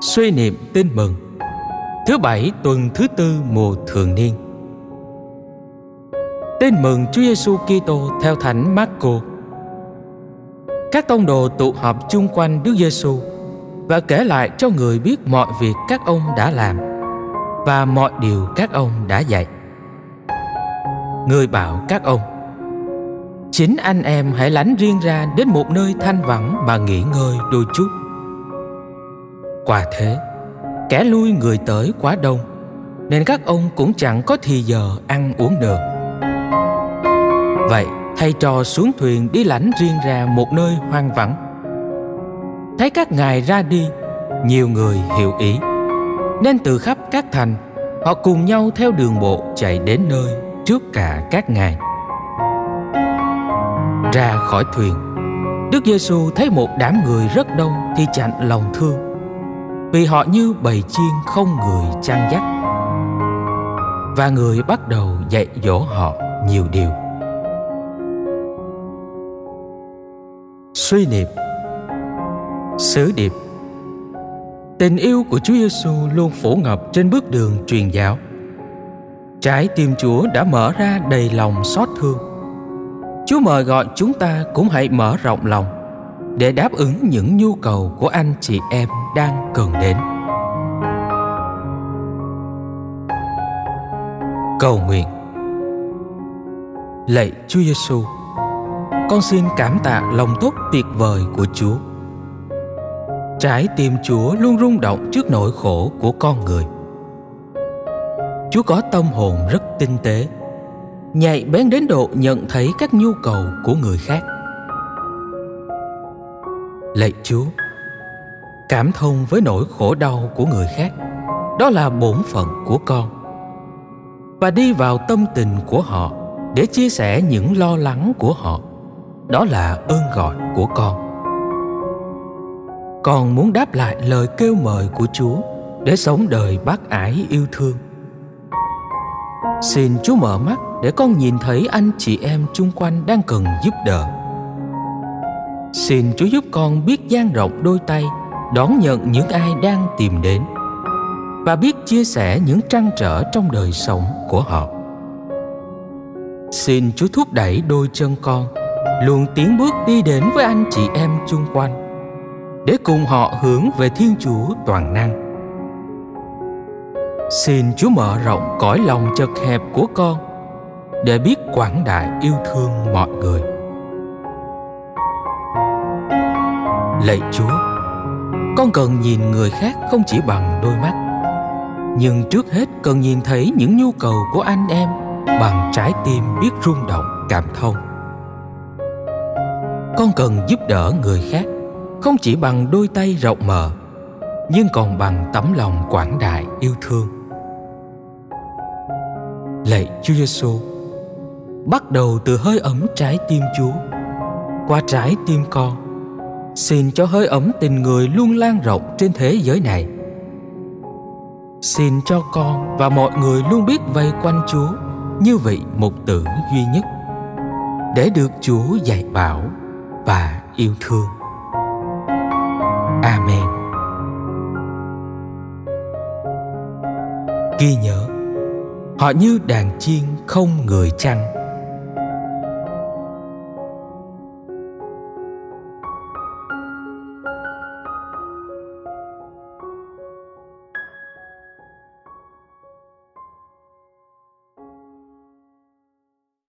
Suy niệm tin mừng Thứ bảy tuần thứ tư mùa thường niên Tin mừng Chúa Giêsu Kitô theo Thánh Marco. Các tông đồ tụ họp chung quanh Đức Giêsu và kể lại cho người biết mọi việc các ông đã làm và mọi điều các ông đã dạy. Người bảo các ông, Chính anh em hãy lánh riêng ra đến một nơi thanh vắng mà nghỉ ngơi đôi chút. Quả thế, kẻ lui người tới quá đông, nên các ông cũng chẳng có thì giờ ăn uống được. Vậy, thầy trò xuống thuyền đi lãnh riêng ra một nơi hoang vắng. Thấy các ngài ra đi, nhiều người hiểu ý, nên từ khắp các thành, họ cùng nhau theo đường bộ chạy đến nơi trước cả các ngài ra khỏi thuyền Đức Giêsu thấy một đám người rất đông thì chạnh lòng thương vì họ như bầy chiên không người chăn dắt. Và người bắt đầu dạy dỗ họ nhiều điều. Suy niệm. Sứ điệp tình yêu của Chúa Giêsu luôn phủ ngập trên bước đường truyền giáo. Trái tim Chúa đã mở ra đầy lòng xót thương. Chúa mời gọi chúng ta cũng hãy mở rộng lòng để đáp ứng những nhu cầu của anh chị em đang cần đến. Cầu nguyện Lạy Chúa Giêsu, con xin cảm tạ lòng tốt tuyệt vời của Chúa. Trái tim Chúa luôn rung động trước nỗi khổ của con người. Chúa có tâm hồn rất tinh tế nhạy bén đến độ nhận thấy các nhu cầu của người khác lạy chúa cảm thông với nỗi khổ đau của người khác. Đó là bổn phận của con. Và đi vào tâm tình của họ để chia sẻ những lo lắng của họ. Đó là ơn gọi của con. Con muốn đáp lại lời kêu mời của chúa để sống đời bác ái yêu thương. Xin chúa mở mắt để con nhìn thấy anh chị em chung quanh đang cần giúp đỡ. Xin chúa giúp con biết dang rộng đôi tay đón nhận những ai đang tìm đến. Và biết chia sẻ những trăn trở trong đời sống của họ. Xin chúa thúc đẩy đôi chân con, luôn tiến bước đi đến với anh chị em chung quanh, để cùng họ hướng về thiên chúa toàn năng. Xin chúa mở rộng cõi lòng chật hẹp của con, để biết quảng đại yêu thương mọi người. Lạy chúa con cần nhìn người khác không chỉ bằng đôi mắt. Nhưng trước hết cần nhìn thấy những nhu cầu của anh em bằng trái tim biết rung động cảm thông. Con cần giúp đỡ người khác không chỉ bằng đôi tay rộng mở nhưng còn bằng tấm lòng quảng đại yêu thương. Lạy chúa giêsu bắt đầu từ hơi ấm trái tim Chúa. Qua trái tim con, xin cho hơi ấm tình người luôn lan rộng trên thế giới này. Xin cho con và mọi người luôn biết vây quanh Chúa như vị một tử duy nhất để được Chúa dạy bảo và yêu thương. Amen. Ghi nhớ, họ như đàn chiên không người chăn